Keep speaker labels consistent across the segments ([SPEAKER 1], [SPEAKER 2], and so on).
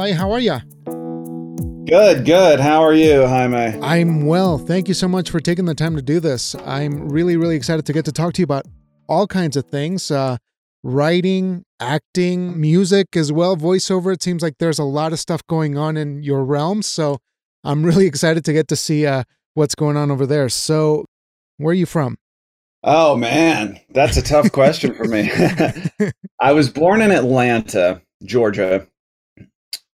[SPEAKER 1] Eli, how are you?
[SPEAKER 2] Good, good. How are you, Jaime?
[SPEAKER 1] I'm well. Thank you so much for taking the time to do this. I'm really, really excited to get to talk to you about all kinds of things uh, writing, acting, music as well, voiceover. It seems like there's a lot of stuff going on in your realm. So I'm really excited to get to see uh, what's going on over there. So, where are you from?
[SPEAKER 2] Oh, man. That's a tough question for me. I was born in Atlanta, Georgia.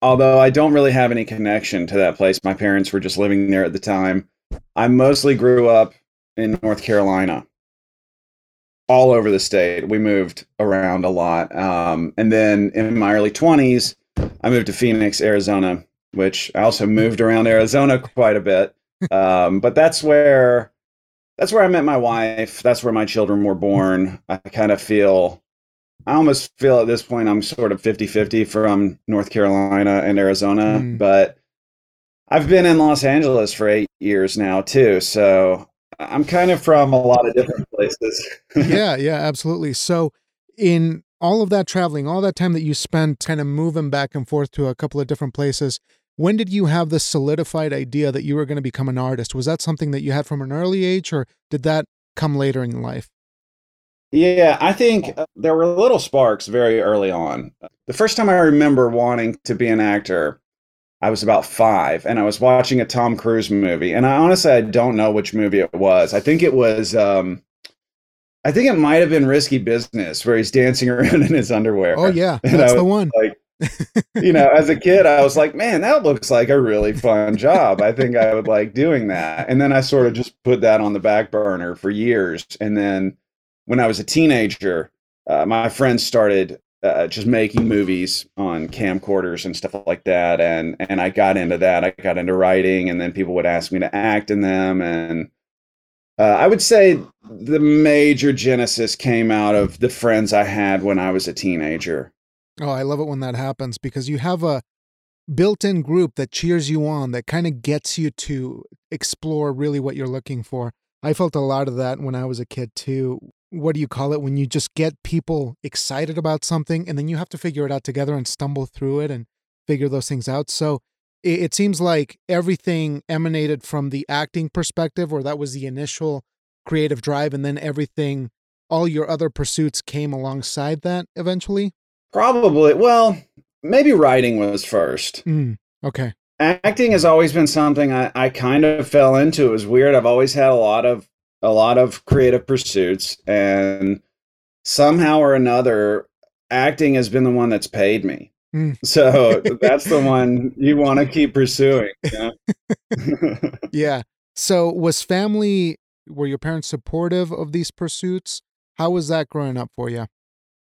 [SPEAKER 2] Although I don't really have any connection to that place. My parents were just living there at the time. I mostly grew up in North Carolina all over the state. We moved around a lot. Um, and then in my early 20s, I moved to Phoenix, Arizona, which I also moved around Arizona quite a bit. Um, but that's where that's where I met my wife. That's where my children were born. I kind of feel I almost feel at this point I'm sort of 50-50 from North Carolina and Arizona, mm. but I've been in Los Angeles for 8 years now too. So I'm kind of from a lot of different places.
[SPEAKER 1] yeah, yeah, absolutely. So, in all of that traveling, all that time that you spent kind of moving back and forth to a couple of different places, when did you have the solidified idea that you were going to become an artist? Was that something that you had from an early age, or did that come later in life?
[SPEAKER 2] Yeah, I think there were little sparks very early on. The first time I remember wanting to be an actor I was about five, and I was watching a Tom Cruise movie, and I honestly I don't know which movie it was. I think it was. Um, I think it might have been Risky Business, where he's dancing around in his underwear.
[SPEAKER 1] Oh yeah, that's the one.
[SPEAKER 2] Like, you know, as a kid, I was like, man, that looks like a really fun job. I think I would like doing that. And then I sort of just put that on the back burner for years. And then when I was a teenager, uh, my friends started uh, just making movies on camcorders and stuff like that and and I got into that I got into writing and then people would ask me to act in them and uh, I would say the major genesis came out of the friends I had when I was a teenager.
[SPEAKER 1] Oh, I love it when that happens because you have a built-in group that cheers you on that kind of gets you to explore really what you're looking for. I felt a lot of that when I was a kid too what do you call it when you just get people excited about something and then you have to figure it out together and stumble through it and figure those things out. So it, it seems like everything emanated from the acting perspective or that was the initial creative drive and then everything all your other pursuits came alongside that eventually?
[SPEAKER 2] Probably well maybe writing was first.
[SPEAKER 1] Mm, okay.
[SPEAKER 2] Acting has always been something I, I kind of fell into. It was weird. I've always had a lot of a lot of creative pursuits and somehow or another acting has been the one that's paid me. Mm. so that's the one you want to keep pursuing
[SPEAKER 1] yeah. So was family were your parents supportive of these pursuits? How was that growing up for you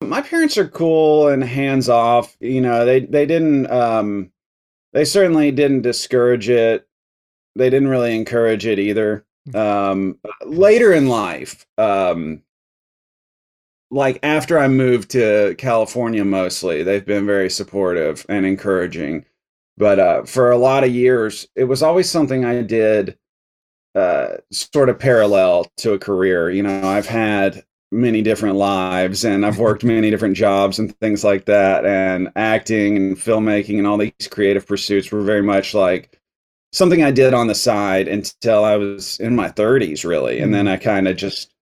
[SPEAKER 2] my parents are cool and hands off you know they they didn't um they certainly didn't discourage it. They didn't really encourage it either um, later in life, um, like after I moved to California, mostly they've been very supportive and encouraging. But uh, for a lot of years, it was always something I did uh, sort of parallel to a career. You know, I've had many different lives and I've worked many different jobs and things like that. And acting and filmmaking and all these creative pursuits were very much like something I did on the side until I was in my 30s, really. And then mm. I kind of just,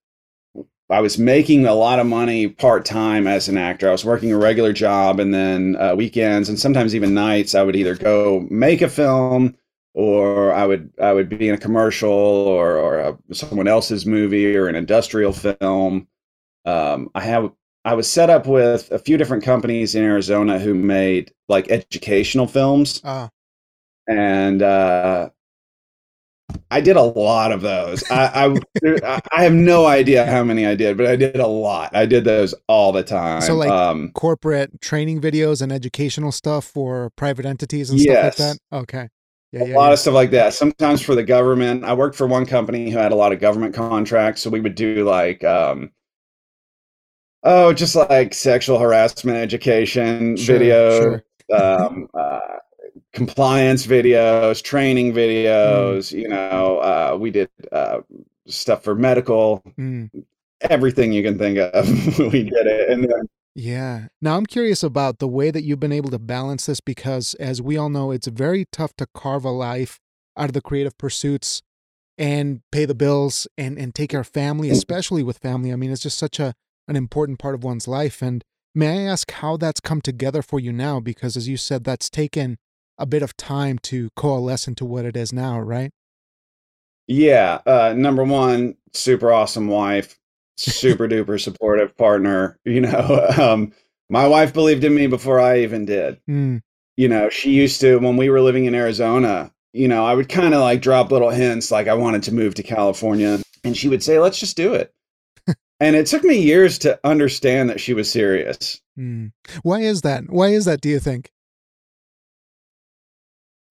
[SPEAKER 2] I was making a lot of money part time as an actor. I was working a regular job and then uh, weekends and sometimes even nights. I would either go make a film or I would I would be in a commercial or or a, someone else's movie or an industrial film. Um, I have I was set up with a few different companies in Arizona who made like educational films.
[SPEAKER 1] Uh
[SPEAKER 2] and uh, I did a lot of those. I, I, I have no idea how many I did, but I did a lot. I did those all the time.
[SPEAKER 1] So like um, corporate training videos and educational stuff for private entities and yes. stuff like that. Okay.
[SPEAKER 2] Yeah, a yeah, lot yeah. of stuff like that. Sometimes for the government. I worked for one company who had a lot of government contracts, so we would do like um, oh, just like sexual harassment education sure, video. Sure. um, uh, compliance videos, training videos. Mm. You know, uh, we did uh, stuff for medical, mm. everything you can think of. we did it, and then
[SPEAKER 1] Yeah. Now I'm curious about the way that you've been able to balance this because, as we all know, it's very tough to carve a life out of the creative pursuits and pay the bills and and take care of family, especially with family. I mean, it's just such a an important part of one's life. And may I ask how that's come together for you now? Because as you said, that's taken a bit of time to coalesce into what it is now, right?
[SPEAKER 2] Yeah. Uh, number one, super awesome wife, super duper supportive partner. You know, um, my wife believed in me before I even did.
[SPEAKER 1] Mm.
[SPEAKER 2] You know, she used to, when we were living in Arizona, you know, I would kind of like drop little hints like I wanted to move to California. And she would say, let's just do it. and it took me years to understand that she was serious.
[SPEAKER 1] Mm. Why is that? Why is that, do you think?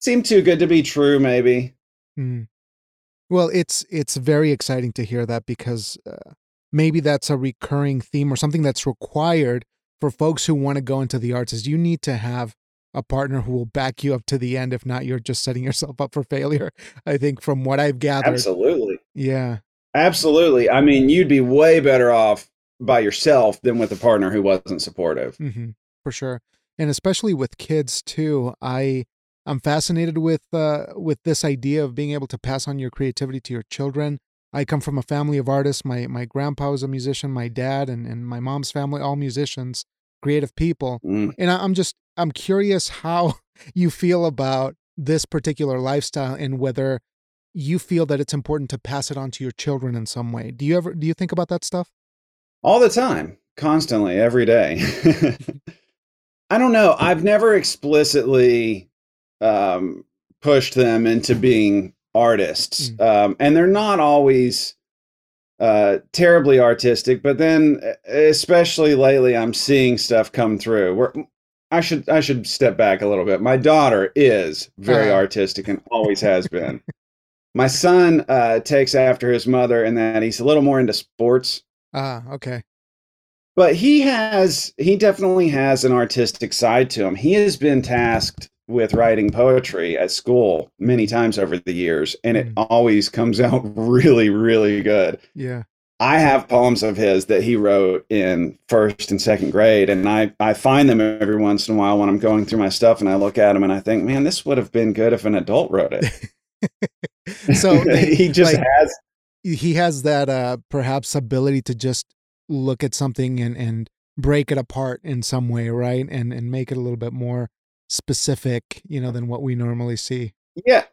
[SPEAKER 2] Seemed too good to be true, maybe.
[SPEAKER 1] Mm. Well, it's it's very exciting to hear that because uh, maybe that's a recurring theme or something that's required for folks who want to go into the arts is you need to have a partner who will back you up to the end if not you're just setting yourself up for failure i think from what i've gathered.
[SPEAKER 2] Absolutely.
[SPEAKER 1] Yeah.
[SPEAKER 2] Absolutely. I mean you'd be way better off by yourself than with a partner who wasn't supportive.
[SPEAKER 1] Mm-hmm, for sure. And especially with kids too i i'm fascinated with uh with this idea of being able to pass on your creativity to your children I come from a family of artists. My my grandpa was a musician. My dad and, and my mom's family, all musicians, creative people.
[SPEAKER 2] Mm.
[SPEAKER 1] And I, I'm just I'm curious how you feel about this particular lifestyle and whether you feel that it's important to pass it on to your children in some way. Do you ever do you think about that stuff?
[SPEAKER 2] All the time, constantly, every day. I don't know. I've never explicitly um, pushed them into being artists,
[SPEAKER 1] Mm.
[SPEAKER 2] um, and they're not always uh, terribly artistic. But then, especially lately, I'm seeing stuff come through. Where I should I should step back a little bit. My daughter is very
[SPEAKER 1] Uh.
[SPEAKER 2] artistic and always has been. My son uh, takes after his mother in that he's a little more into sports
[SPEAKER 1] Ah, okay.
[SPEAKER 2] but he has he definitely has an artistic side to him he has been tasked with writing poetry at school many times over the years and it
[SPEAKER 1] Mm.
[SPEAKER 2] always comes out really really good
[SPEAKER 1] Yeah.
[SPEAKER 2] i have poems of his that he wrote in first and second grade and i i find them every once in a while when i'm going through my stuff and i look at them and i think man this would have been good if an adult wrote it
[SPEAKER 1] So
[SPEAKER 2] he just
[SPEAKER 1] like-
[SPEAKER 2] has
[SPEAKER 1] he has that uh perhaps ability to just look at something and and break it apart in some way, right? And and make it a little bit more specific, you know, than what we normally see.
[SPEAKER 2] yeah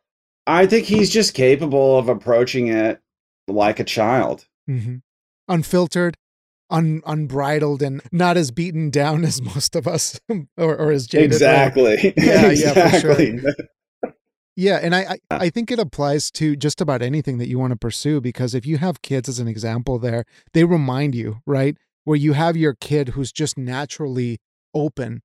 [SPEAKER 2] i think he's just capable of approaching it like a child
[SPEAKER 1] hmm Unfiltered, un unbridled, and not as beaten down as most of us, or, or as jaded.
[SPEAKER 2] Exactly.
[SPEAKER 1] Yeah, yeah, for sure. Yeah, and I, I I think it applies to just about anything that you want to pursue because if you have kids as an example there, they remind you, right? Where you have your kid who's just naturally open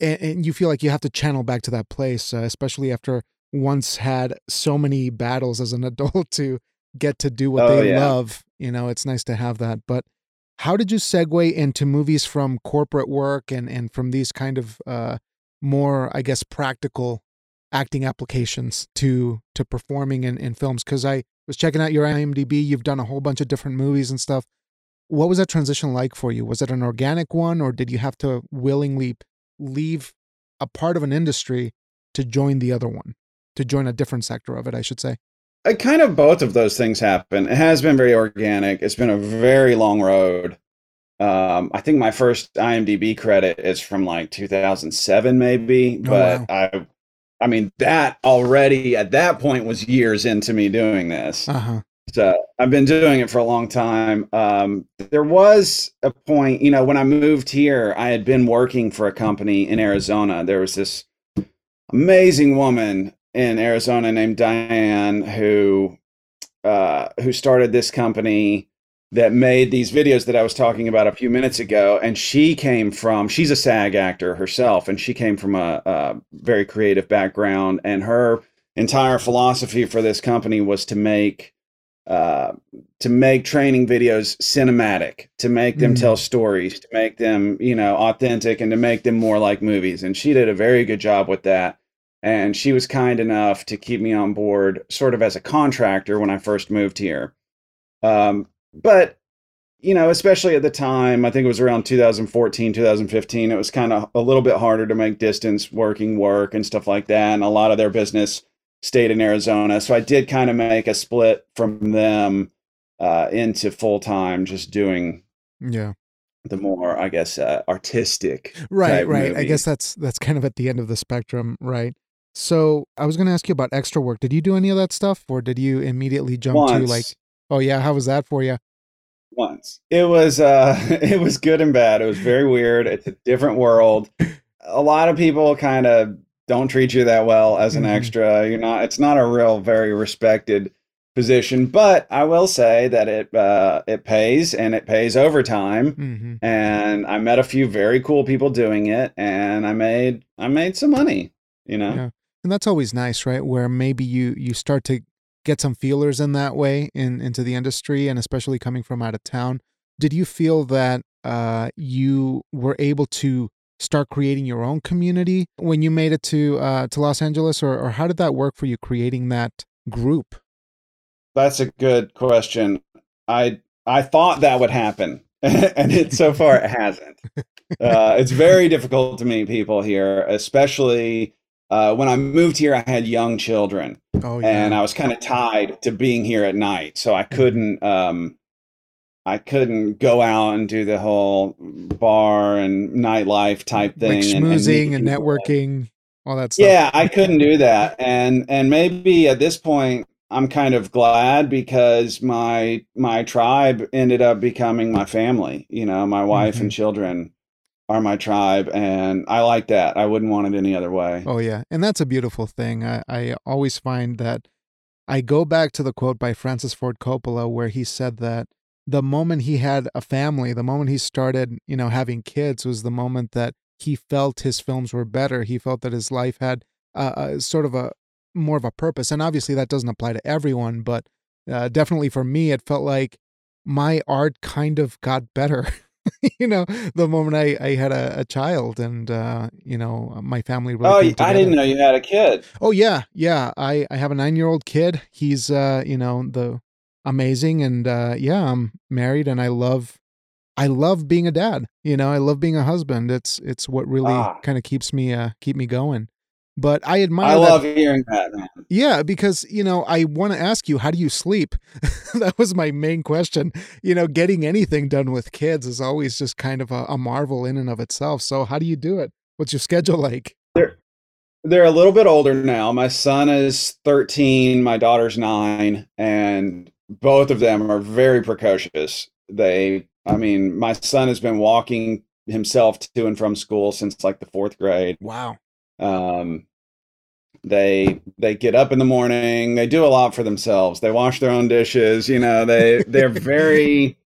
[SPEAKER 1] and, and you feel like you have to channel back to that place, uh, especially after once had so many battles as an adult to get to do what
[SPEAKER 2] Oh,
[SPEAKER 1] they
[SPEAKER 2] yeah.
[SPEAKER 1] love. You know, it's nice to have that. But how did you segue into movies from corporate work and and from these kind of uh, more, I guess, practical acting applications to to performing in, in films? Because I was checking out your IMDb. You've done a whole bunch of different movies and stuff. What was that transition like for you? Was it an organic one, or did you have to willingly leave a part of an industry to join the other one, to join a different sector of it? I should say.
[SPEAKER 2] Uh, kind of both of those things happen. It has been very organic. It's been a very long road. Um, I think my first IMDb credit is from like 2007, maybe.
[SPEAKER 1] Oh,
[SPEAKER 2] But I, I mean, that already at that point was years into me doing this.
[SPEAKER 1] Uh huh.
[SPEAKER 2] So I've been doing it for a long time. Um, there was a point, you know, when I moved here, I had been working for a company in Arizona. There was this amazing woman in Arizona named Diane who uh, who started this company that made these videos that I was talking about a few minutes ago. And she came from she's a SAG actor herself, and she came from a, a very creative background. And her entire philosophy for this company was to make uh, to make training videos cinematic, to make them
[SPEAKER 1] Mm.
[SPEAKER 2] tell stories, to make them, you know, authentic and to make them more like movies. And she did a very good job with that. And she was kind enough to keep me on board sort of as a contractor when I first moved here. Um, but you know, especially at the time, I think it was around 2014, 2015, it was kind of a little bit harder to make distance working work and stuff like that. And a lot of their business stayed in Arizona. So I did kind of make a split from them uh, into full time, just doing
[SPEAKER 1] yeah
[SPEAKER 2] the more I guess uh, artistic
[SPEAKER 1] right right
[SPEAKER 2] movies.
[SPEAKER 1] I guess that's that's kind of at the end of the spectrum right so I was going to ask you about extra work did you do any of that stuff or did you immediately jump
[SPEAKER 2] Once.
[SPEAKER 1] to like oh yeah how was that for you
[SPEAKER 2] once. It was uh it was good and bad. It was very weird. It's a different world. A lot of people kind of don't treat you that well as an
[SPEAKER 1] Mhm.
[SPEAKER 2] extra. You're not it's not a real very respected position, but I will say that it uh it pays and it pays overtime.
[SPEAKER 1] hmm
[SPEAKER 2] And I met a few very cool people doing it and I made I made some money, you know.
[SPEAKER 1] Yeah. and that's always nice right where maybe you you start to get some feelers in that way in into the industry and especially coming from out of town did you feel that uh you were able to start creating your own community when you made it to uh to Los Angeles or or how did that work for you creating that group
[SPEAKER 2] That's a good question. I I thought that would happen, and it so far it hasn't. Uh, it's very difficult to meet people here, especially uh, when I moved here. I had young children,
[SPEAKER 1] oh yeah
[SPEAKER 2] and I was kind of tied to being here at night, so I couldn't. Um, I couldn't go out and do the whole bar and nightlife type thing,
[SPEAKER 1] like
[SPEAKER 2] and- and
[SPEAKER 1] and, networking all that stuff
[SPEAKER 2] Yeah, I couldn't do that. And and maybe at this point I'm kind of glad because my my tribe ended up becoming my family. You know, my wife and mm-hmm. children are my tribe and I like that. I wouldn't want it any other way.
[SPEAKER 1] Oh yeah, and that's a beautiful thing. I, I always find that I go back to the quote by Francis Ford Coppola where he said that the moment he had a family, the moment he started, you know, having kids was the moment that he felt his films were better. He felt that his life had uh, a sort of a more of a purpose. And obviously that doesn't apply to everyone, but uh, definitely for me, it felt like my art kind of got better. you know, the moment I, I had a, a child and, uh, you know, my family really
[SPEAKER 2] Oh, I
[SPEAKER 1] together.
[SPEAKER 2] didn't know you had a kid.
[SPEAKER 1] Oh yeah, yeah. I I have a nine year old kid. He's uh you know the amazing and uh yeah I'm married and I love I love being a dad. You know I love being a husband. It's it's what really
[SPEAKER 2] Ah.
[SPEAKER 1] kind of keeps me uh keep me going. But I admire
[SPEAKER 2] I
[SPEAKER 1] that-
[SPEAKER 2] love hearing that, man.
[SPEAKER 1] yeah, because you know, I want to ask you, how do you sleep? that was my main question. You know, getting anything done with kids is always just kind of a, a marvel in and of itself. So, how do you do it? What's your schedule like?
[SPEAKER 2] They're a little bit older now. My son is 13, my daughter's 9, and both of them are very precocious. They I mean, my son has been walking himself to and from school since like the 4th grade.
[SPEAKER 1] Wow.
[SPEAKER 2] Um they they get up in the morning, they do a lot for themselves. They wash their own dishes, you know, they they're very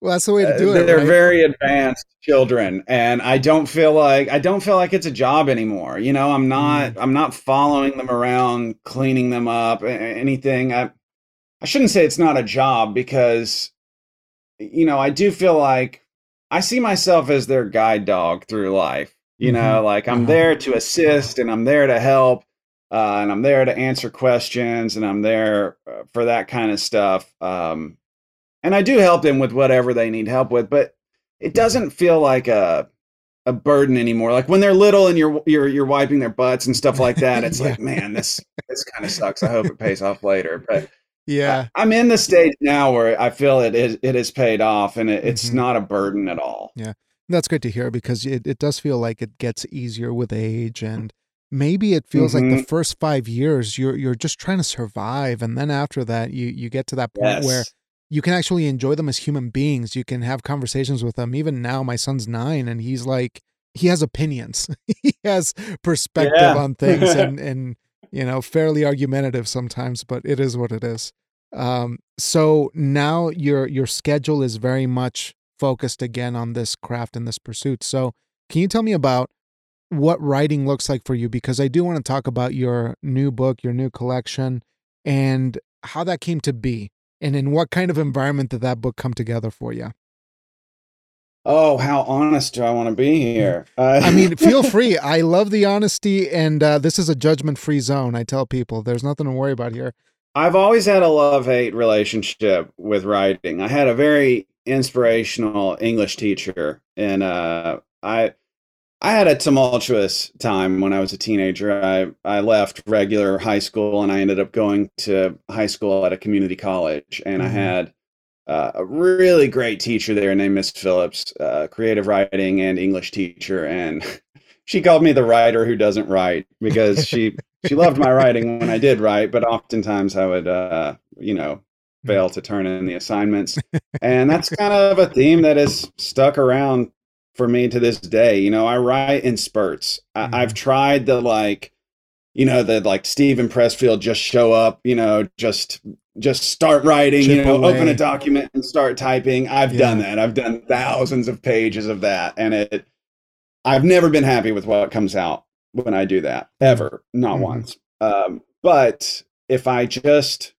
[SPEAKER 1] Well, that's the way to
[SPEAKER 2] uh,
[SPEAKER 1] do it.
[SPEAKER 2] they're
[SPEAKER 1] right?
[SPEAKER 2] very advanced children and i don't feel like i don't feel like it's a job anymore you know i'm not
[SPEAKER 1] Mm.
[SPEAKER 2] i'm not following them around cleaning them up anything i i shouldn't say it's not a job because you know i do feel like i see myself as their guide dog through life you know like i'm
[SPEAKER 1] Uh-huh.
[SPEAKER 2] there to assist and i'm there to help uh, and i'm there to answer questions and i'm there uh, for that kind of stuff um, and I do help them with whatever they need help with, but it doesn't feel like a a burden anymore. Like when they're little and you're you're you're wiping their butts and stuff like that, it's
[SPEAKER 1] Yeah.
[SPEAKER 2] like, man, this this kind of sucks. I hope it pays off later. But
[SPEAKER 1] Yeah.
[SPEAKER 2] I, am in the stage now where I feel it is it has paid off and it, it's
[SPEAKER 1] Mhm.
[SPEAKER 2] not a burden at all. Yeah.
[SPEAKER 1] That's great to hear because it, it does feel like it gets easier with age and maybe it feels like the
[SPEAKER 2] Mhm.
[SPEAKER 1] first five years you're you're just trying to survive and then after that you you get to that point where you can actually enjoy them as human beings. You can have conversations with them. Even now, my son's nine and he's like he has opinions. he has perspective
[SPEAKER 2] Yeah.
[SPEAKER 1] on things and and you know, fairly argumentative sometimes, but it is what it is. Um, so now your your schedule is very much focused again on this craft and this pursuit. So can you tell me about what writing looks like for you? Because I do want to talk about your new book, your new collection, and how that came to be. And in what kind of environment did that book come together for you?
[SPEAKER 2] Oh, how honest do I want to be here? Uh,
[SPEAKER 1] I mean, feel free. I love the honesty, and uh, this is a judgment free zone. I tell people there's nothing to worry about here.
[SPEAKER 2] I've always had a love hate relationship with writing. I had a very inspirational English teacher, and uh, I I had a tumultuous time when I was a teenager. I I left regular high school and I ended up going to high school at a community college, and mm-hmm. I had uh, a really great teacher there named Miss Phillips, uh, creative writing and English teacher, and she called me the writer who doesn't write because she she loved my writing when I did write, but oftentimes I would uh, you know fail to turn in the assignments. and that's kind of a theme that has stuck around for me to this day. You know, I write in spurts. Mm-hmm. I, have tried the like, you know, the like Steven Pressfield just show up, you know, just just start writing, Chip you know, away. open a document and start typing. I've yeah. done that. I've done thousands of pages of that. And it I've never been happy with what comes out when I do that. Ever. Not mm-hmm. once. Um, but if I just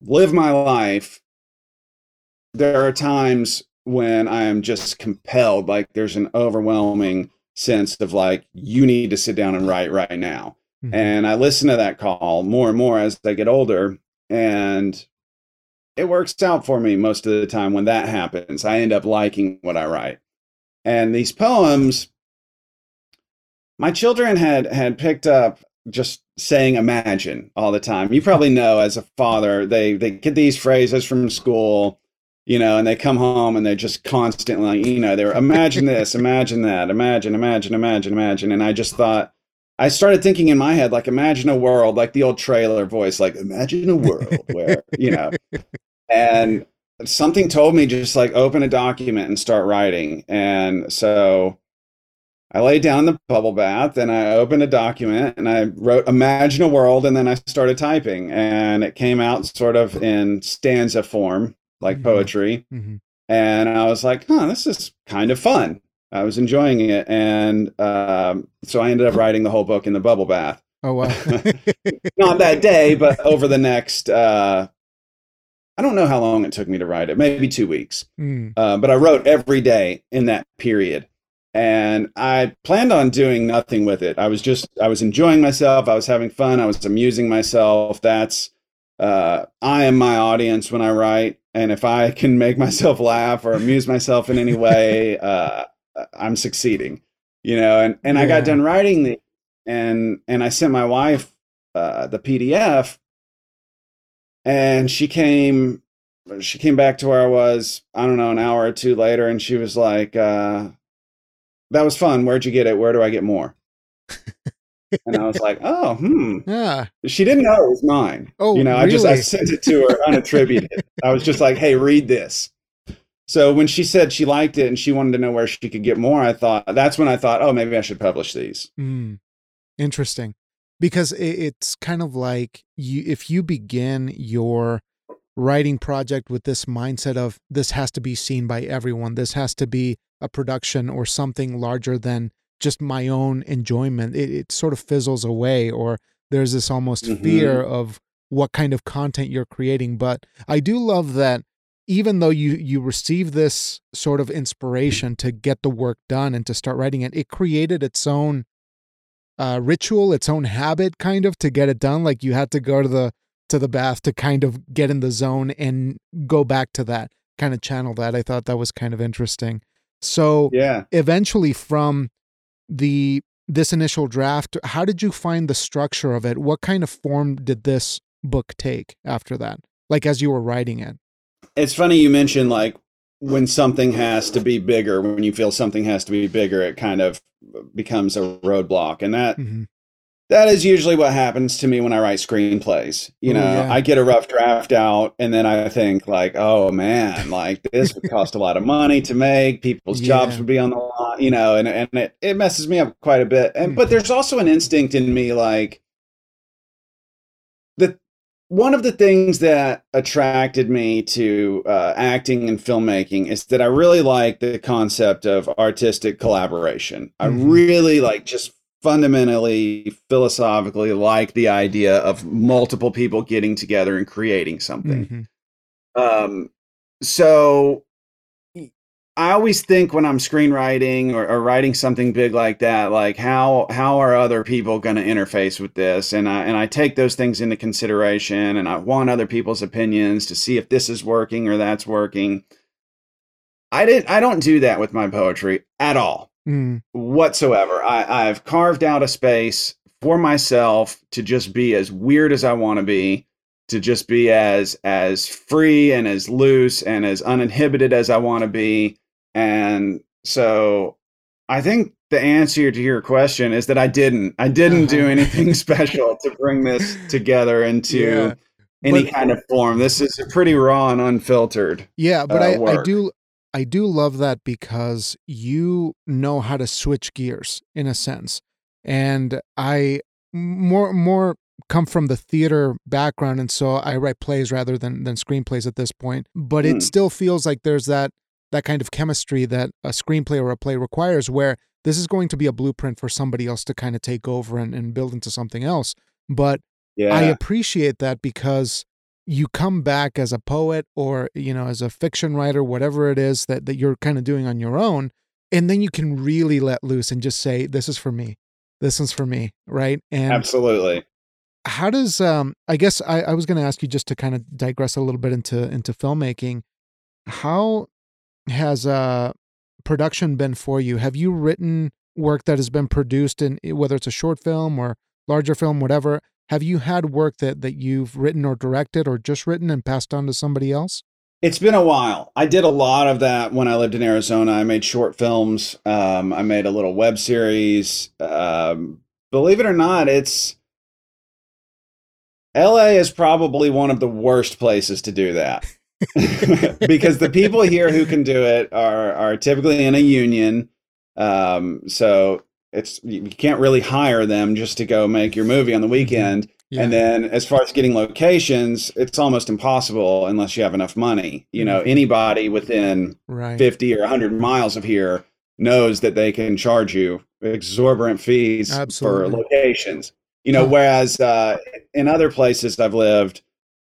[SPEAKER 2] live my life, there are times when I am just compelled, like there's an overwhelming sense of like, you need to sit down and write right now. Mm-hmm. And I listen to that call more and more as I get older. And it works out for me most of the time when that happens. I end up liking what I write. And these poems, my children had had picked up just saying imagine all the time. You probably know as a father, they they get these phrases from school, you know, and they come home and they're just constantly, you know, they're imagine this, imagine that, imagine, imagine, imagine, imagine. And I just thought I started thinking in my head, like imagine a world, like the old trailer voice, like imagine a world where, you know, and something told me just like open a document and start writing. And so I laid down in the bubble bath and I opened a document and I wrote Imagine a World and then I started typing and it came out sort of in stanza form, like mm-hmm. poetry. Mm-hmm. And I was like, huh, this is kind of fun. I was enjoying it. And um, so I ended up writing the whole book in the bubble bath.
[SPEAKER 1] Oh, wow.
[SPEAKER 2] Not that day, but over the next, uh, I don't know how long it took me to write it, maybe two weeks. Mm. Uh, but I wrote every day in that period and I planned on doing nothing with it. I was just I was enjoying myself. I was having fun. I was amusing myself. That's uh, I am my audience when I write, and if I can make myself laugh or amuse myself in any way, uh, I'm succeeding. You know, and and yeah. I got done writing the and and I sent my wife uh, the PDF, and she came she came back to where I was. I don't know an hour or two later, and she was like. Uh, that was fun. Where'd you get it? Where do I get more? and I was like, oh, hmm.
[SPEAKER 1] Yeah.
[SPEAKER 2] She didn't know it was mine.
[SPEAKER 1] Oh,
[SPEAKER 2] you know,
[SPEAKER 1] really?
[SPEAKER 2] I just I sent it to her unattributed. I was just like, hey, read this. So when she said she liked it and she wanted to know where she could get more, I thought that's when I thought, oh, maybe I should publish these.
[SPEAKER 1] Mm, interesting, because it's kind of like you if you begin your writing project with this mindset of this has to be seen by everyone, this has to be a production or something larger than just my own enjoyment, it, it sort of fizzles away, or there's this almost mm-hmm. fear of what kind of content you're creating. But I do love that even though you you receive this sort of inspiration to get the work done and to start writing it, it created its own uh, ritual, its own habit, kind of to get it done. Like you had to go to the to the bath to kind of get in the zone and go back to that kind of channel that. I thought that was kind of interesting. So
[SPEAKER 2] yeah,
[SPEAKER 1] eventually from the this initial draft, how did you find the structure of it? What kind of form did this book take after that? Like as you were writing it?
[SPEAKER 2] It's funny you mentioned like when something has to be bigger, when you feel something has to be bigger, it kind of becomes a roadblock. And that mm-hmm that is usually what happens to me when I write screenplays. You know, yeah. I get a rough draft out and then I think like, oh man, like this would cost a lot of money to make. People's yeah. jobs would be on the line, you know, and, and it, it messes me up quite a bit. And but mm-hmm. there's also an instinct in me like the one of the things that attracted me to uh, acting and filmmaking is that I really like the concept of artistic collaboration. Mm-hmm. I really like just fundamentally philosophically like the idea of multiple people getting together and creating something. Mm-hmm. Um, so I always think when I'm screenwriting or, or, writing something big like that, like how how are other people going to interface with this? And I and I take those things into consideration, and I want other people's opinions to see if this is working or that's working. I didn't. I don't do that with my poetry at all,
[SPEAKER 1] Mm,
[SPEAKER 2] whatsoever. I, I've carved out a space for myself to just be as weird as I want to be, to just be as as free and as loose and as uninhibited as I want to be. And so, I think the answer to your question is that I didn't. I didn't do anything special to bring this together into
[SPEAKER 1] Yeah,
[SPEAKER 2] any
[SPEAKER 1] but-
[SPEAKER 2] kind of form. This is pretty raw and unfiltered.
[SPEAKER 1] yeah, but
[SPEAKER 2] uh,
[SPEAKER 1] I, I do I do love that because you know how to switch gears in a sense. And I more more come from the theater background and so I write plays rather than than screenplays at this point. But
[SPEAKER 2] Hmm.
[SPEAKER 1] it still feels like there's that that kind of chemistry that a screenplay or a play requires where this is going to be a blueprint for somebody else to kind of take over and, and build into something else. But
[SPEAKER 2] Yeah.
[SPEAKER 1] I appreciate that because you come back as a poet or you know as a fiction writer whatever it is that, that you're kind of doing on your own and then you can really let loose and just say this is for me this is for me right and
[SPEAKER 2] Absolutely.
[SPEAKER 1] how does um i guess i, I was going to ask you just to kind of digress a little bit into into filmmaking how has uh production been for you have you written work that has been produced in whether it's a short film or larger film whatever have you had work that that you've written or directed or just written and passed on to somebody else
[SPEAKER 2] It's been a while. I did a lot of that when I lived in Arizona. I made short films. Um, I made a little web series. Um, believe it or not, it's LA is probably one of the worst places to do that. because the people here who can do it are are typically in a union. Um, so it's you can't really hire them just to go make your movie on the weekend.
[SPEAKER 1] yeah
[SPEAKER 2] And then as far as getting locations, it's almost impossible unless you have enough money. You know,
[SPEAKER 1] Mhm.
[SPEAKER 2] anybody within
[SPEAKER 1] right
[SPEAKER 2] 50 or 100 miles of here knows that they can charge you exorbitant fees
[SPEAKER 1] Absolutely.
[SPEAKER 2] for locations. You know, whereas uh, in other places I've lived,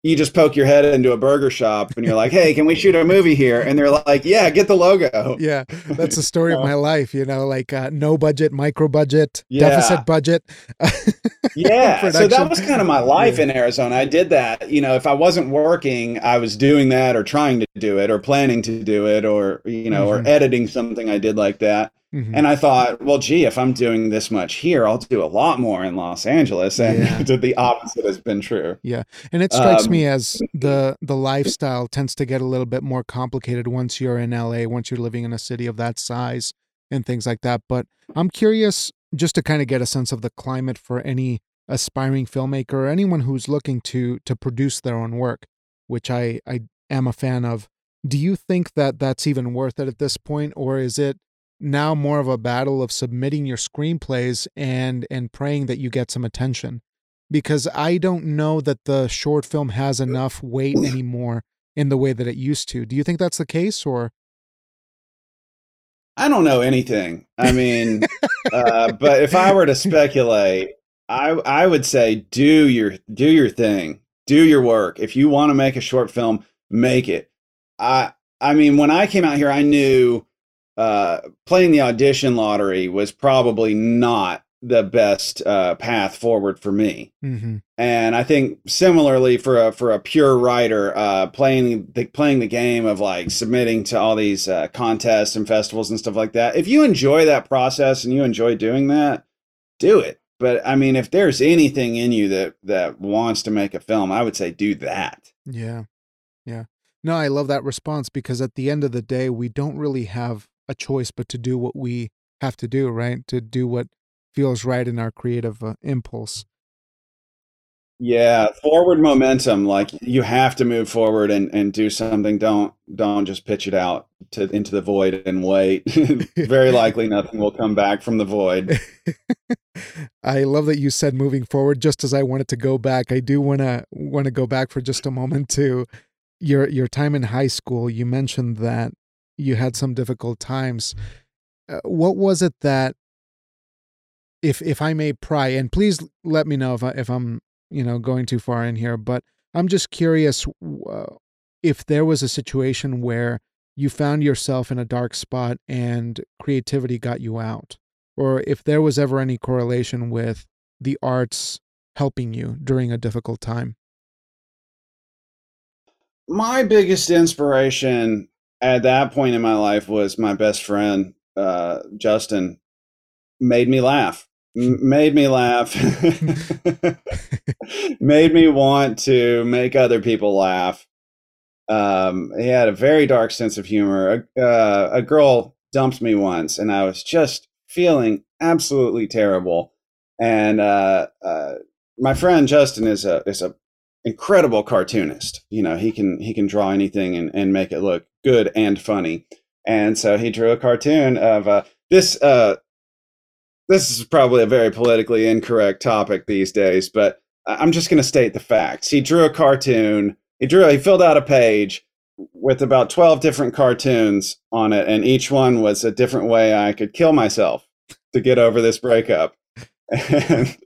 [SPEAKER 2] you just poke your head into a burger shop and you're like, "Hey, can we shoot a movie here?" And they're like, "Yeah, get the logo."
[SPEAKER 1] yeah that's the story of my life you know like uh, no budget micro budget
[SPEAKER 2] Yeah.
[SPEAKER 1] deficit budget
[SPEAKER 2] Yeah. so that was kind of my life
[SPEAKER 1] Yeah.
[SPEAKER 2] in Arizona. I did that. You know, if I wasn't working, I was doing that or trying to do it or planning to do it or, you know,
[SPEAKER 1] Mhm.
[SPEAKER 2] or editing something I did like that.
[SPEAKER 1] Mhm.
[SPEAKER 2] And I thought, well, gee, if I'm doing this much here, I'll do a lot more in Los Angeles. And
[SPEAKER 1] Yeah.
[SPEAKER 2] the opposite has been true.
[SPEAKER 1] Yeah, and it strikes
[SPEAKER 2] Um,
[SPEAKER 1] me as the the lifestyle tends to get a little bit more complicated once you're in LA, once you're living in a city of that size and things like that. But I'm curious just to kind of get a sense of the climate for any aspiring filmmaker or anyone who's looking to to produce their own work, which I I am a fan of. Do you think that that's even worth it at this point or is it now more of a battle of submitting your screenplays and and praying that you get some attention? because I don't know that the short film has enough weight anymore in the way that it used to. Do you think that's the case or
[SPEAKER 2] I don't know anything. I mean, uh, but if I were to speculate, I I would say do your do your thing, do your work. If you want to make a short film, make it. I I mean, when I came out here, I knew uh, playing the audition lottery was probably not the best uh, path forward for me.
[SPEAKER 1] mm-hmm.
[SPEAKER 2] And I think similarly for a for a pure writer, uh, playing the playing the game of like submitting to all these uh, contests and festivals and stuff like that. If you enjoy that process and you enjoy doing that, do it. But I mean, if there's anything in you that that wants to make a film, I would say do that.
[SPEAKER 1] Yeah. Yeah. No, I love that response because at the end of the day, we don't really have a choice but to do what we have to do, right? To do what feels right in our creative uh, impulse.
[SPEAKER 2] Yeah, forward momentum. Like you have to move forward and, and do something. Don't don't just pitch it out to into the void and wait. Very likely nothing will come back from the void.
[SPEAKER 1] I love that you said moving forward just as I wanted to go back. I do want to want to go back for just a moment to your your time in high school. You mentioned that you had some difficult times. Uh, what was it that if if I may pry and please let me know if I, if I'm, you know, going too far in here, but I'm just curious uh, if there was a situation where you found yourself in a dark spot and creativity got you out or if there was ever any correlation with the arts helping you during a difficult time.
[SPEAKER 2] My biggest inspiration at that point in my life was my best friend, uh, Justin, made me laugh. Made me laugh. made me want to make other people laugh. Um, he had a very dark sense of humor. A, uh, a girl dumped me once, and I was just feeling absolutely terrible. And uh, uh, my friend Justin is a is a incredible cartoonist. You know, he can he can draw anything and, and make it look good and funny. And so he drew a cartoon of uh, this. Uh, this is probably a very politically incorrect topic these days, but I'm just going to state the facts. He drew a cartoon. He drew. He filled out a page with about 12 different cartoons on it, and each one was a different way I could kill myself to get over this breakup. And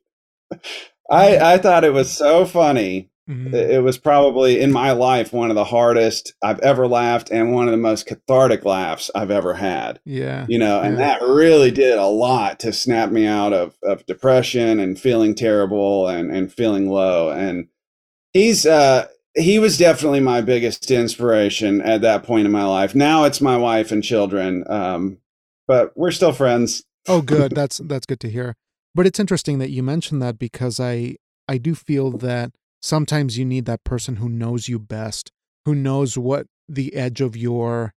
[SPEAKER 2] I I thought it was so funny Mm-hmm. It was probably in my life one of the hardest I've ever laughed and one of the most cathartic laughs I've ever had.
[SPEAKER 1] Yeah.
[SPEAKER 2] You know,
[SPEAKER 1] yeah.
[SPEAKER 2] and that really did a lot to snap me out of, of depression and feeling terrible and, and feeling low. And he's, uh, he was definitely my biggest inspiration at that point in my life. Now it's my wife and children. Um, but we're still friends.
[SPEAKER 1] oh, good. That's, that's good to hear. But it's interesting that you mentioned that because I, I do feel that sometimes you need that person who knows you best, who knows what the edge of your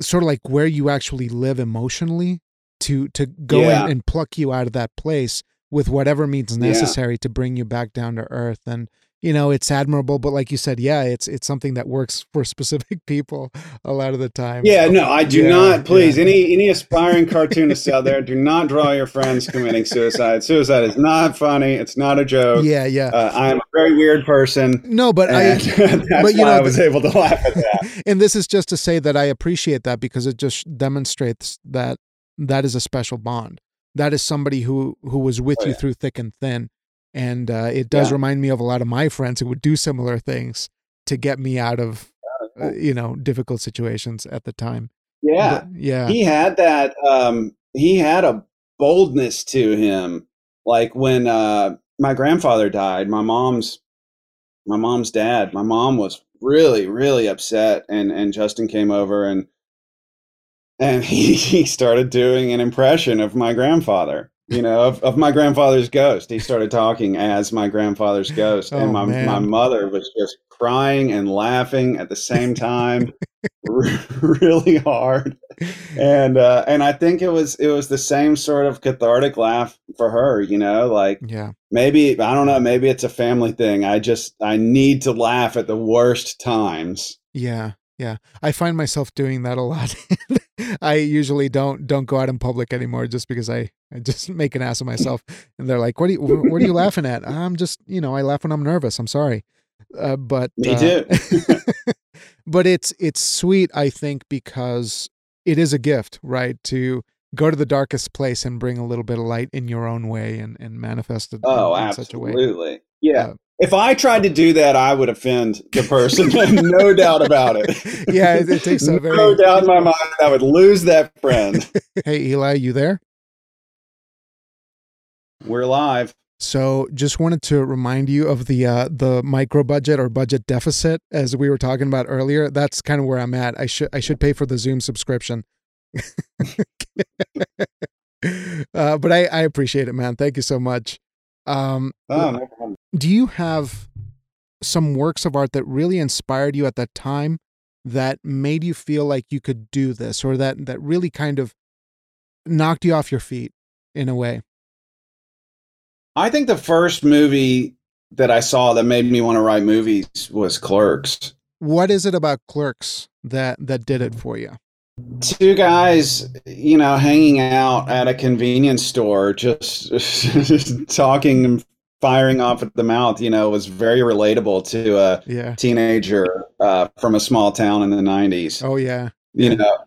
[SPEAKER 1] sort of like where you actually live emotionally to to go yeah. in and pluck you out of that place with whatever means necessary yeah. to bring you back down to earth and you know it's admirable but like you said yeah it's it's something that works for specific people a lot of the time
[SPEAKER 2] yeah no i do yeah, not please yeah. any any aspiring cartoonists out there do not draw your friends committing suicide. Suicide is not funny it's not a joke.
[SPEAKER 1] Yeah yeah.
[SPEAKER 2] Uh, i am a very weird person
[SPEAKER 1] no but i
[SPEAKER 2] but you know i was able to laugh at that.
[SPEAKER 1] and this is just to say that i appreciate that because it just demonstrates that that is a special bond. That is somebody who who was with oh, you through thick and thin and uh, it does yeah. remind me of a lot of my friends who would do similar things to get me out of uh, you know difficult situations at the time.
[SPEAKER 2] Yeah.
[SPEAKER 1] But, yeah.
[SPEAKER 2] He had that um he had a boldness to him like when uh my grandfather died my mom's my mom's dad my mom was really really upset and and justin came over and and he, he started doing an impression of my grandfather you know, of, of my grandfather's ghost. He started talking as my grandfather's ghost. Oh, and my, my mother was just crying and laughing at the same time really hard. And uh, and I think it was it was the same sort of cathartic laugh for her, you know, like
[SPEAKER 1] yeah.
[SPEAKER 2] maybe I don't know, maybe it's a family thing. I just I need to laugh at the worst times.
[SPEAKER 1] Yeah. Yeah. I find myself doing that a lot. I usually don't don't go out in public anymore just because I, I just make an ass of myself. And they're like, "What are you What are you laughing at?" I'm just you know I laugh when I'm nervous. I'm sorry, uh, but
[SPEAKER 2] me
[SPEAKER 1] uh,
[SPEAKER 2] too.
[SPEAKER 1] but it's it's sweet, I think, because it is a gift, right? To go to the darkest place and bring a little bit of light in your own way and and manifest it.
[SPEAKER 2] Oh, in, in absolutely. Yeah. Uh, if I tried to do that, I would offend the person, no doubt about it.
[SPEAKER 1] Yeah, it, it takes a very
[SPEAKER 2] no doubt in my mind. I would lose that friend.
[SPEAKER 1] hey, Eli, you there?
[SPEAKER 2] We're live.
[SPEAKER 1] So, just wanted to remind you of the uh, the micro budget or budget deficit, as we were talking about earlier. That's kind of where I'm at. I should I should pay for the Zoom subscription. uh, but I, I appreciate it, man. Thank you so much. Um,
[SPEAKER 2] oh, no
[SPEAKER 1] do you have some works of art that really inspired you at that time that made you feel like you could do this or that that really kind of knocked you off your feet in a way?
[SPEAKER 2] I think the first movie that I saw that made me want to write movies was Clerks.
[SPEAKER 1] What is it about Clerks that that did it for you?
[SPEAKER 2] two guys, you know, hanging out at a convenience store, just, just talking and firing off at the mouth, you know, was very relatable to a
[SPEAKER 1] yeah.
[SPEAKER 2] teenager uh, from a small town in the 90s.
[SPEAKER 1] Oh, yeah.
[SPEAKER 2] You know,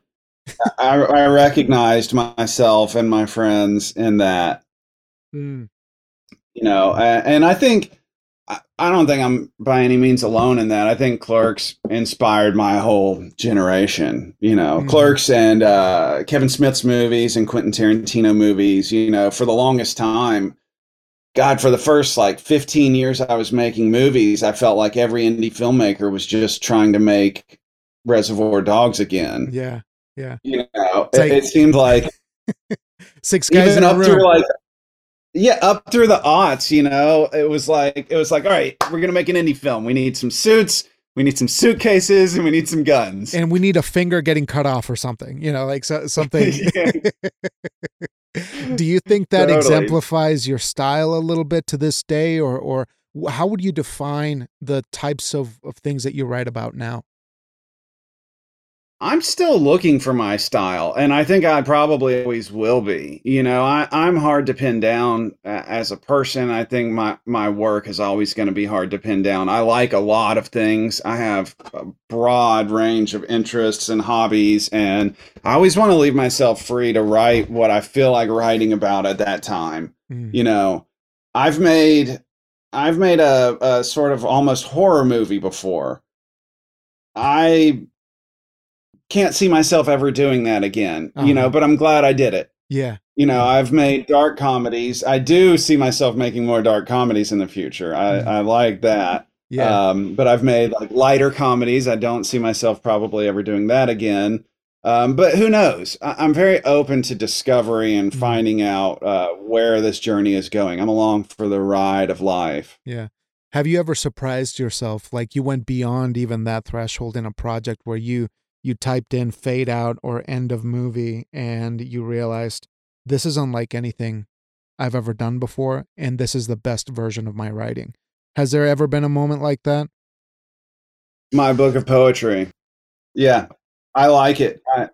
[SPEAKER 2] I, I, recognized myself and my friends in that.
[SPEAKER 1] Mm.
[SPEAKER 2] You know, and I think I don't think I'm by any means alone in that. I think Clerks inspired my whole generation. You know, mm-hmm. Clerks and uh, Kevin Smith's movies and Quentin Tarantino movies. You know, for the longest time, God, for the first like 15 years I was making movies, I felt like every indie filmmaker was just trying to make Reservoir Dogs again.
[SPEAKER 1] Yeah, yeah.
[SPEAKER 2] You know, it,
[SPEAKER 1] like-
[SPEAKER 2] it seemed like
[SPEAKER 1] Six guys in a
[SPEAKER 2] up
[SPEAKER 1] room.
[SPEAKER 2] through like yeah up through the aughts you know it was like it was like all right we're gonna make an indie film we need some suits we need some suitcases and we need some guns
[SPEAKER 1] and we need a finger getting cut off or something. You know, like so, something. Do you think that
[SPEAKER 2] Totally.
[SPEAKER 1] exemplifies your style a little bit to this day, or or how would you define the types of, of things that you write about now?
[SPEAKER 2] I'm still looking for my style and i think i probably always will be. You know I, i'm hard to pin down uh, as a person. I think my my work is always going to be hard to pin down. I like a lot of things. I have a broad range of interests and hobbies and i always want to leave myself free to write what i feel like writing about at that time.
[SPEAKER 1] Mm.
[SPEAKER 2] you know i've made i've made a, a sort of almost horror movie before. I can't see myself ever doing that again you know
[SPEAKER 1] Uh-huh.
[SPEAKER 2] but i'm glad i did it
[SPEAKER 1] Yeah,
[SPEAKER 2] you know i've made dark comedies i do see myself making more dark comedies in the future i,
[SPEAKER 1] Mhm.
[SPEAKER 2] I like that
[SPEAKER 1] yeah,
[SPEAKER 2] um, but I've made like lighter comedies. I don't see myself probably ever doing that again. Um, but who knows? I- I'm very open to discovery and
[SPEAKER 1] Mhm.
[SPEAKER 2] finding out uh, where this journey is going. I'm along for the ride of life.
[SPEAKER 1] yeah. Have you ever surprised yourself, like you went beyond even that threshold in a project where you you typed in fade out or end of movie, and you realized this is unlike anything I've ever done before, and this is the best version of my writing. Has there ever been a moment like that?
[SPEAKER 2] My book of poetry. Yeah, I like it. I,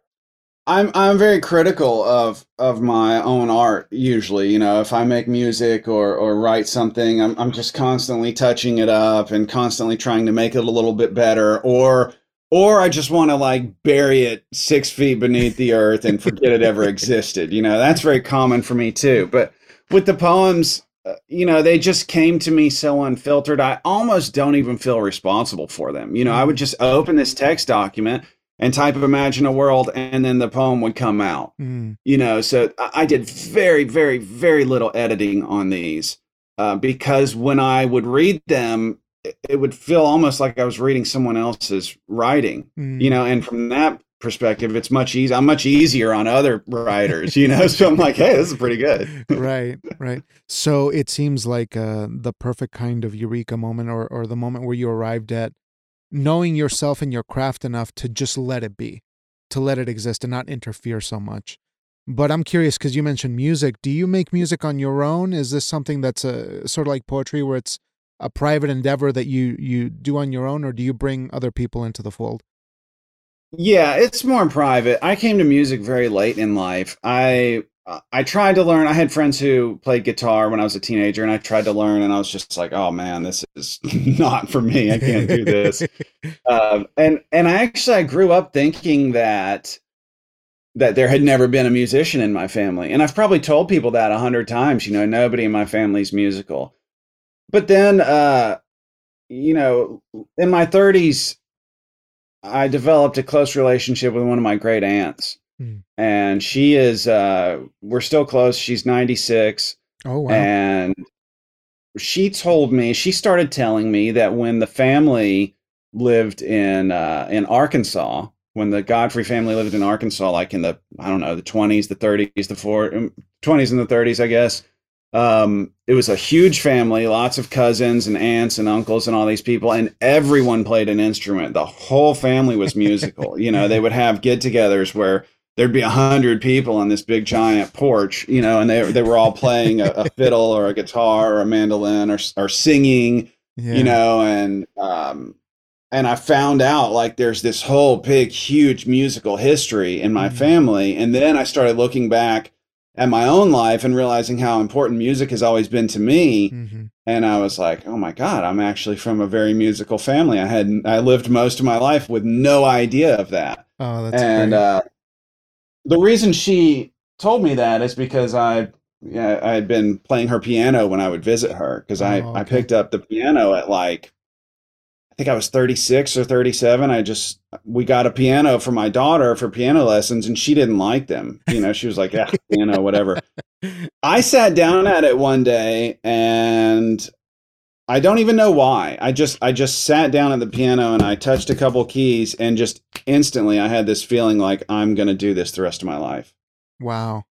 [SPEAKER 2] I'm I'm very critical of of my own art. Usually, you know, if I make music or or write something, I'm I'm just constantly touching it up and constantly trying to make it a little bit better. Or or I just want to like bury it six feet beneath the earth and forget it ever existed. You know, that's very common for me too. But with the poems, uh, you know, they just came to me so unfiltered. I almost don't even feel responsible for them. You know, I would just open this text document and type imagine a world and then the poem would come out
[SPEAKER 1] Mm,
[SPEAKER 2] you know so i I did very very very little editing on these uh, because when i would read them it- would feel almost like i was reading someone else's writing
[SPEAKER 1] mm.
[SPEAKER 2] you know and from that perspective it's much easier i'm much easier on other writers you know so i'm like hey this is pretty good
[SPEAKER 1] right, right. So it seems like uh, the perfect kind of eureka moment, or or the moment where you arrived at knowing yourself and your craft enough to just let it be, to let it exist and not interfere so much. But I'm curious because you mentioned music. Do you make music on your own? Is this something that's a sort of like poetry, where it's a private endeavor that you you do on your own, or do you bring other people into the fold?
[SPEAKER 2] Yeah, it's more private. I came to music very late in life. I I tried to learn. I had friends who played guitar when I was a teenager, and I tried to learn, and I was just like, "Oh man, this is not for me. I can't do this." um, and and I actually I grew up thinking that that there had never been a musician in my family, and I've probably told people that a hundred times. You know, nobody in my family's musical. But then, uh, you know, in my thirties, I developed a close relationship with one of my great aunts,
[SPEAKER 1] Hmm.
[SPEAKER 2] and she is. Uh, we're still close. She's ninety six.
[SPEAKER 1] oh wow!
[SPEAKER 2] And she told me, she started telling me that when the family lived in uh, in Arkansas, when the Godfrey family lived in Arkansas, like in the I don't know the twenties, the thirties, the 40s 20s and the thirties, I guess. Um, it was a huge family, lots of cousins and aunts and uncles and all these people, and everyone played an instrument. The whole family was musical. you know, they would have get-togethers where there'd be a hundred people on this big giant porch, you know, and they they were all playing a, a fiddle or a guitar or a mandolin or or singing,
[SPEAKER 1] yeah.
[SPEAKER 2] you know, and um, and I found out like there's this whole big, huge musical history in my
[SPEAKER 1] Mhm.
[SPEAKER 2] family, and then I started looking back at my own life and realizing how important music has always been to me.
[SPEAKER 1] mm-hmm.
[SPEAKER 2] And I was like, oh my God, I'm actually from a very musical family. I had I lived most of my life with no idea of that
[SPEAKER 1] Oh, that's
[SPEAKER 2] and
[SPEAKER 1] great.
[SPEAKER 2] uh, the reason she told me that is because I yeah, I had been playing her piano when I would visit her because I,
[SPEAKER 1] Oh,
[SPEAKER 2] I
[SPEAKER 1] okay.
[SPEAKER 2] picked up the piano at like I think I was 36 or 37. I just we got a piano for my daughter for piano lessons and she didn't like them. You know, she was like, yeah, piano, whatever. I sat down at it one day and I don't even know why. I just I just sat down at the piano and I touched a couple keys and just instantly I had this feeling like I'm going to do this the rest of my life.
[SPEAKER 1] Wow.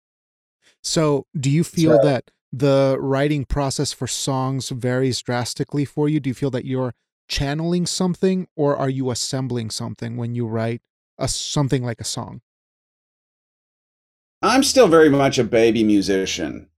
[SPEAKER 1] So, do you feel so, that the writing process for songs varies drastically for you? Do you feel that you're channeling something or are you assembling something when you write a something like a song?
[SPEAKER 2] I'm still very much a baby musician.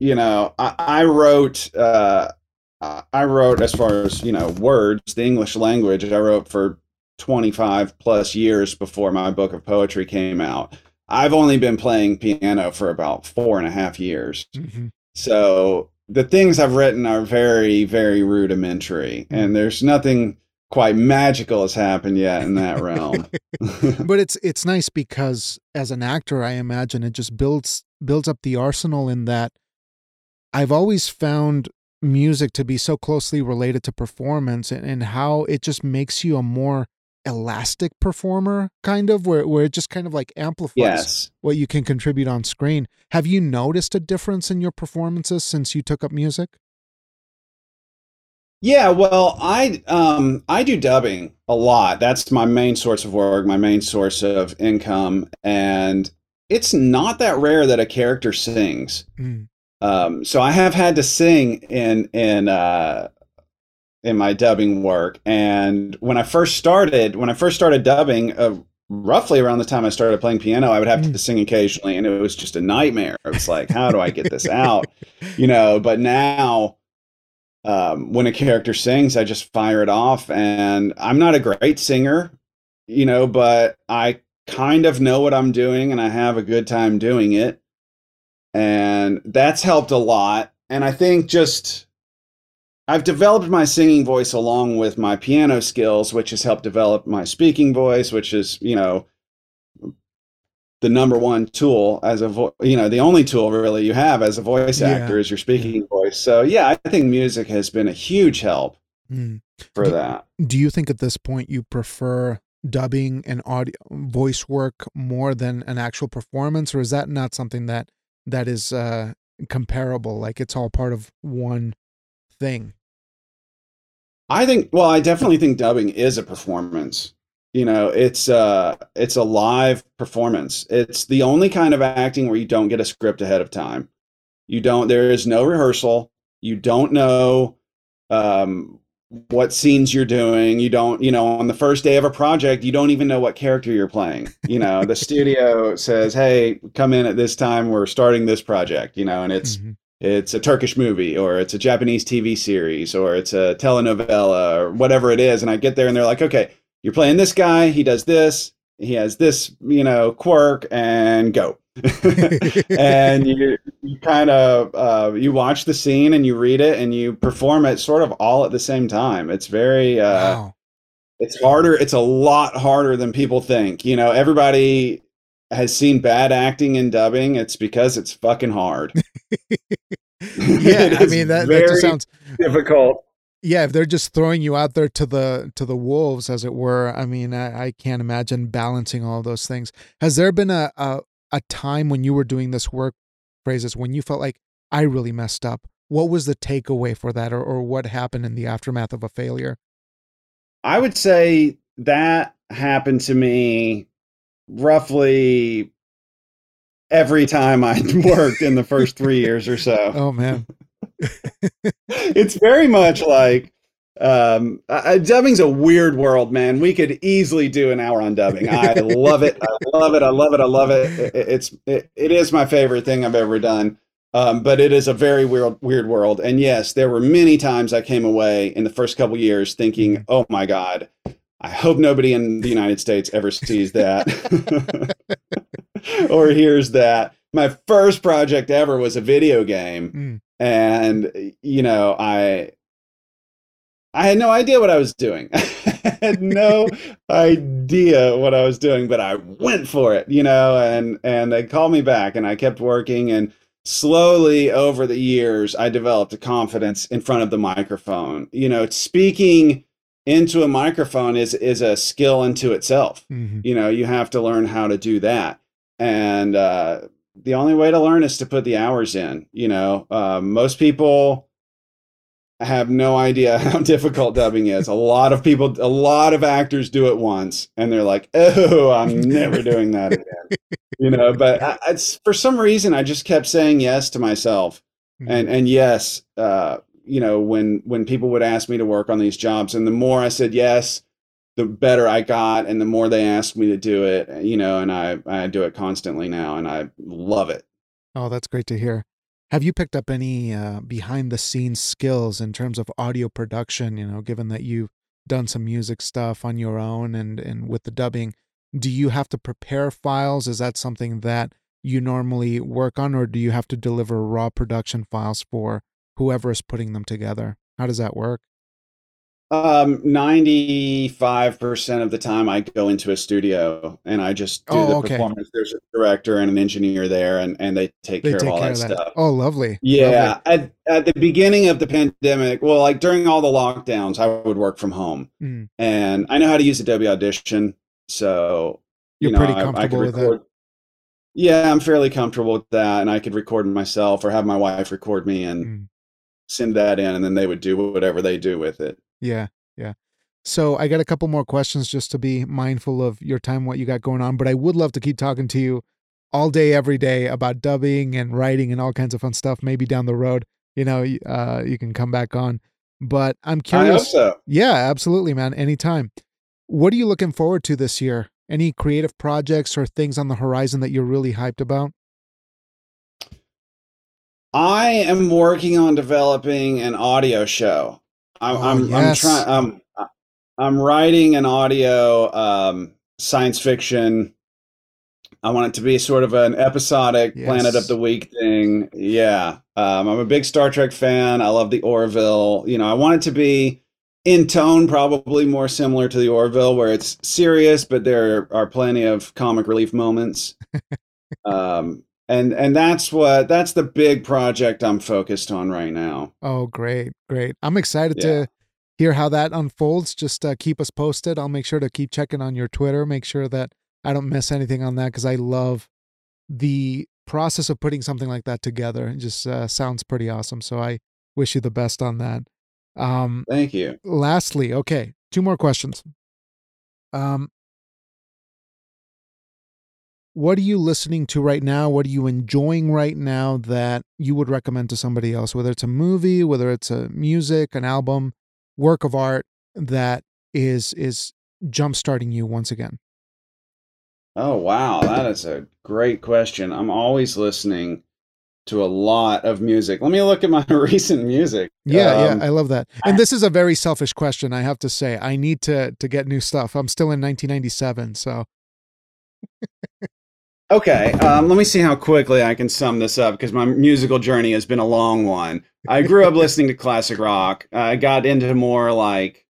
[SPEAKER 2] You know, I, I wrote uh, I wrote as far as you know words, the English language. I wrote for 25 plus years before my book of poetry came out. I've only been playing piano for about four and a half years. Mm-hmm. So the things I've written are very, very rudimentary, and mm-hmm. there's nothing quite magical has happened yet in that realm.
[SPEAKER 1] but it's it's nice because as an actor, I imagine it just builds builds up the arsenal in that I've always found music to be so closely related to performance and, and how it just makes you a more elastic performer kind of where, where it just kind of like amplifies yes. what you can contribute on screen have you noticed a difference in your performances since you took up music
[SPEAKER 2] yeah well i um i do dubbing a lot that's my main source of work my main source of income and it's not that rare that a character sings mm. Um, so I have had to sing in in uh, in my dubbing work, and when I first started, when I first started dubbing, uh, roughly around the time I started playing piano, I would have to mm. sing occasionally, and it was just a nightmare. It was like, how do I get this out? You know. But now, um, when a character sings, I just fire it off, and I'm not a great singer, you know, but I kind of know what I'm doing, and I have a good time doing it and that's helped a lot. And I think just I've developed my singing voice along with my piano skills, which has helped develop my speaking voice, which is, you know, the number one tool as a vo- you know the only tool really you have as a voice actor yeah. is your speaking voice so yeah i think music has been a huge help mm. for
[SPEAKER 1] do,
[SPEAKER 2] that
[SPEAKER 1] do you think at this point you prefer dubbing and audio voice work more than an actual performance or is that not something that that is uh, comparable. Like it's all part of one thing.
[SPEAKER 2] I think. Well, I definitely think dubbing is a performance. You know, it's uh, it's a live performance. It's the only kind of acting where you don't get a script ahead of time. You don't. There is no rehearsal. You don't know um, what scenes you're doing. You don't, you know, on the first day of a project, you don't even know what character you're playing. You know, the studio says, "Hey, come in at this time. We're starting this project." You know, and it's mm-hmm. It's a Turkish movie or it's a Japanese TV series or it's a telenovela or whatever it is. And I get there and they're like, "Okay, you're playing this guy. He does this. He has this, you know, quirk, and go." and you you kind of uh, you watch the scene and you read it and you perform it sort of all at the same time. It's very uh, wow. it's harder. It's a lot harder than people think. You know, everybody has seen bad acting and dubbing. It's because it's fucking hard.
[SPEAKER 1] yeah, I mean that, that just sounds
[SPEAKER 2] difficult.
[SPEAKER 1] Yeah, if they're just throwing you out there to the to the wolves, as it were, I mean, I, I can't imagine balancing all those things. Has there been a, a a time when you were doing this work phrases when you felt like I really messed up? What was the takeaway for that or, or what happened in the aftermath of a failure?
[SPEAKER 2] I would say that happened to me roughly every time I worked in the first three years or so.
[SPEAKER 1] Oh man.
[SPEAKER 2] it's very much like um, uh, dubbing's a weird world, man. We could easily do an hour on dubbing. I love it. I love it. I love it. I love it. it it's it, it is my favorite thing I've ever done. Um, but it is a very weird weird world. And yes, there were many times I came away in the first couple years thinking, "Oh my god, I hope nobody in the United States ever sees that or hears that." My first project ever was a video game. Mm. And you know, I I had no idea what I was doing. I had no idea what I was doing, but I went for it, you know, and and they called me back and I kept working and slowly over the years I developed a confidence in front of the microphone. You know, speaking into a microphone is is a skill into itself. Mm-hmm. You know, you have to learn how to do that. And uh the only way to learn is to put the hours in, you know. Uh, most people have no idea how difficult dubbing is. A lot of people, a lot of actors do it once, and they're like, "Oh, I'm never doing that again." you know, but I, it's for some reason I just kept saying yes to myself, mm-hmm. and and yes, uh, you know, when when people would ask me to work on these jobs, and the more I said yes, the better I got, and the more they asked me to do it, you know, and I I do it constantly now, and I love it.
[SPEAKER 1] Oh, that's great to hear. Have you picked up any uh, behind the scenes skills in terms of audio production? You know, given that you've done some music stuff on your own and and with the dubbing, do you have to prepare files? Is that something that you normally work on, or do you have to deliver raw production files for whoever is putting them together? How does that work?
[SPEAKER 2] Um, 95% of the time I go into a studio and I just do oh, the okay. performance. There's a director and an engineer there and, and they take they care take of all that, of that, stuff.
[SPEAKER 1] Oh, lovely.
[SPEAKER 2] Yeah. Lovely. At, at the beginning of the pandemic, well, like during all the lockdowns, I would work from home mm. and I know how to use Adobe Audition. So,
[SPEAKER 1] you're you know, pretty comfortable I, I with that.
[SPEAKER 2] Yeah, I'm fairly comfortable with that. And I could record myself or have my wife record me and mm. Send that in and then they would do whatever they do with it.
[SPEAKER 1] Yeah, yeah. So I got a couple more questions just to be mindful of your time, what you got going on. But I would love to keep talking to you all day, every day about dubbing and writing and all kinds of fun stuff. Maybe down the road, you know, uh, you can come back on. But I'm curious.
[SPEAKER 2] So.
[SPEAKER 1] Yeah, absolutely, man. Anytime. What are you looking forward to this year? Any creative projects or things on the horizon that you're really hyped about?
[SPEAKER 2] I am working on developing an audio show. I'm oh, I'm, yes. I'm trying I'm I'm writing an audio um, science fiction. I want it to be sort of an episodic yes. Planet of the Week thing. Yeah, um, I'm a big Star Trek fan. I love the Orville. You know, I want it to be in tone, probably more similar to the Orville, where it's serious, but there are plenty of comic relief moments. um, and and that's what that's the big project I'm focused on right now.
[SPEAKER 1] Oh, great, great! I'm excited yeah. to hear how that unfolds. Just uh, keep us posted. I'll make sure to keep checking on your Twitter. Make sure that I don't miss anything on that because I love the process of putting something like that together. It just uh, sounds pretty awesome. So I wish you the best on that. Um,
[SPEAKER 2] Thank you.
[SPEAKER 1] Lastly, okay, two more questions. Um, what are you listening to right now? What are you enjoying right now that you would recommend to somebody else? Whether it's a movie, whether it's a music, an album, work of art that is is jumpstarting you once again.
[SPEAKER 2] Oh wow, that is a great question. I'm always listening to a lot of music. Let me look at my recent music.
[SPEAKER 1] Yeah, um, yeah, I love that. And this is a very selfish question, I have to say. I need to to get new stuff. I'm still in 1997, so
[SPEAKER 2] Okay, um, let me see how quickly I can sum this up because my musical journey has been a long one. I grew up listening to classic rock. I got into more like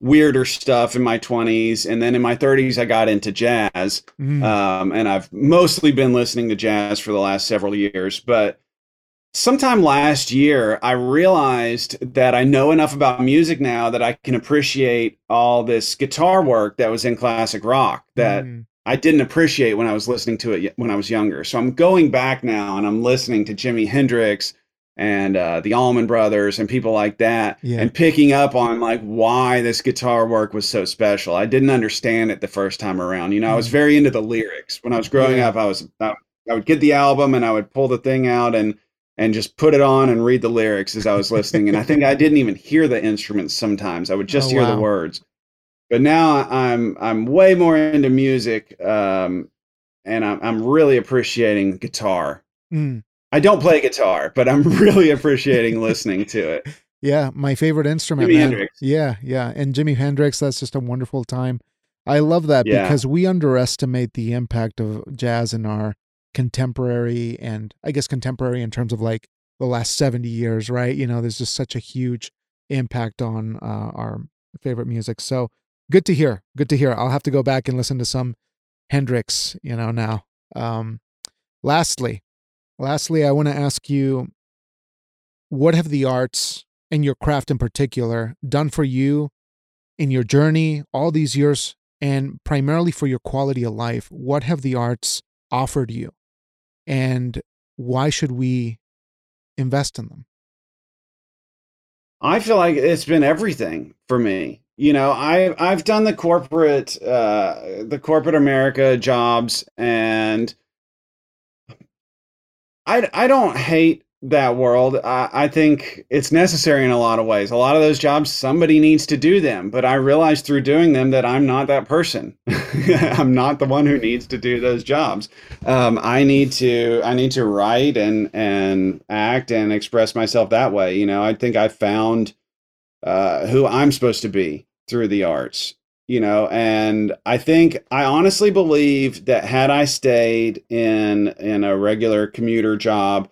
[SPEAKER 2] weirder stuff in my 20s, and then in my 30s, I got into jazz. Mm. Um, and I've mostly been listening to jazz for the last several years. But sometime last year, I realized that I know enough about music now that I can appreciate all this guitar work that was in classic rock that. Mm I didn't appreciate when I was listening to it when I was younger. So I'm going back now and I'm listening to Jimi Hendrix and uh, the Allman Brothers and people like that, yeah. and picking up on like why this guitar work was so special. I didn't understand it the first time around. You know, I was mm. very into the lyrics when I was growing yeah. up. I was I, I would get the album and I would pull the thing out and and just put it on and read the lyrics as I was listening. and I think I didn't even hear the instruments sometimes. I would just oh, hear wow. the words but now I'm I'm way more into music, um, and I'm I'm really appreciating guitar. Mm. I don't play guitar, but I'm really appreciating listening to it.
[SPEAKER 1] Yeah, my favorite instrument. Jimi Hendrix. Yeah, yeah, and Jimi Hendrix. That's just a wonderful time. I love that yeah. because we underestimate the impact of jazz in our contemporary and I guess contemporary in terms of like the last 70 years, right? You know, there's just such a huge impact on uh, our favorite music. So good to hear. Good to hear. I'll have to go back and listen to some Hendrix, you know, now. Um, lastly, lastly, I want to ask you what have the arts and your craft in particular done for you in your journey all these years and primarily for your quality of life? What have the arts offered you? And why should we invest in them?
[SPEAKER 2] I feel like it's been everything for me. You know, I I've done the corporate uh the corporate America jobs and I I don't hate that world. I, I think it's necessary in a lot of ways. A lot of those jobs, somebody needs to do them, but I realized through doing them that I'm not that person. I'm not the one who needs to do those jobs. Um, I need to I need to write and and act and express myself that way. You know, I think I found uh, who I'm supposed to be through the arts. You know, and I think I honestly believe that had I stayed in in a regular commuter job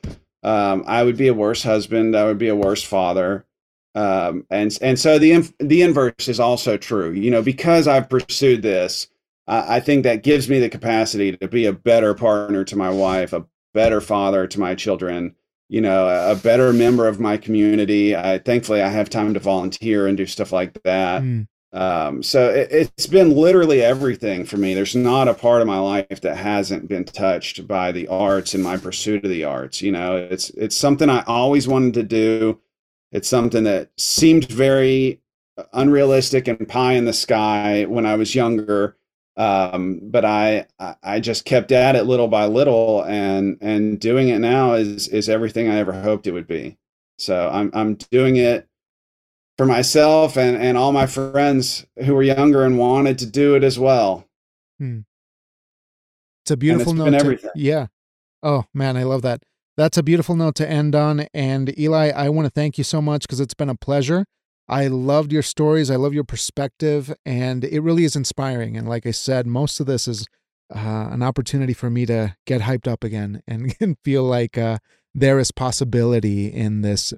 [SPEAKER 2] um, I would be a worse husband. I would be a worse father. Um, and and so the the inverse is also true. You know, because I've pursued this, I, I think that gives me the capacity to be a better partner to my wife, a better father to my children. You know, a better member of my community. I thankfully I have time to volunteer and do stuff like that. Mm. Um, so it, has been literally everything for me. There's not a part of my life that hasn't been touched by the arts and my pursuit of the arts. You know, it's it's something I always wanted to do. It's something that seemed very unrealistic and pie in the sky when I was younger. Um, but I I just kept at it little by little, and and doing it now is is everything I ever hoped it would be. So I'm I'm doing it for myself and, and all my friends who were younger and wanted to do it as well. Hmm.
[SPEAKER 1] It's a beautiful note. To, yeah. Oh man, I love that. That's a beautiful note to end on. And Eli, I want to thank you so much because it's been a pleasure. I loved your stories. I love your perspective, and it really is inspiring. And like I said, most of this is uh, an opportunity for me to get hyped up again and, and feel like uh, there is possibility in this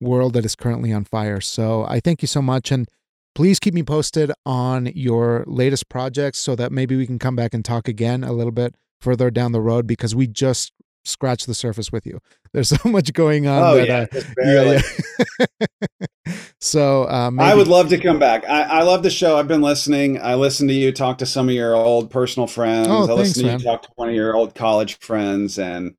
[SPEAKER 1] world that is currently on fire. So I thank you so much. And please keep me posted on your latest projects so that maybe we can come back and talk again a little bit further down the road because we just scratched the surface with you. There's so much going on.
[SPEAKER 2] Oh, that, yeah, uh,
[SPEAKER 1] yeah, so uh, maybe...
[SPEAKER 2] I would love to come back. I, I, love the show. I've been listening. I listen to you talk to some of your old personal friends.
[SPEAKER 1] Oh,
[SPEAKER 2] I
[SPEAKER 1] listen
[SPEAKER 2] to
[SPEAKER 1] man.
[SPEAKER 2] you talk to one of your old college friends and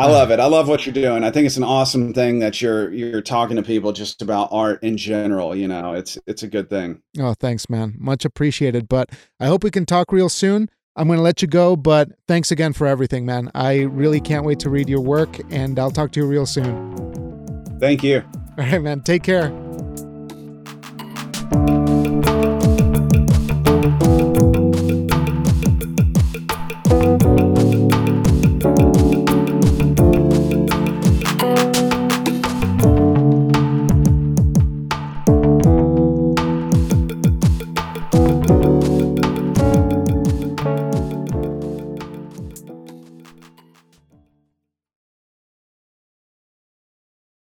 [SPEAKER 2] I love it. I love what you're doing. I think it's an awesome thing that you're you're talking to people just about art in general. You know, it's it's a good thing.
[SPEAKER 1] Oh, thanks, man. Much appreciated. But I hope we can talk real soon. I'm going to let you go, but thanks again for everything, man. I really can't wait to read your work, and I'll talk to you real soon.
[SPEAKER 2] Thank you.
[SPEAKER 1] All right, man. Take care.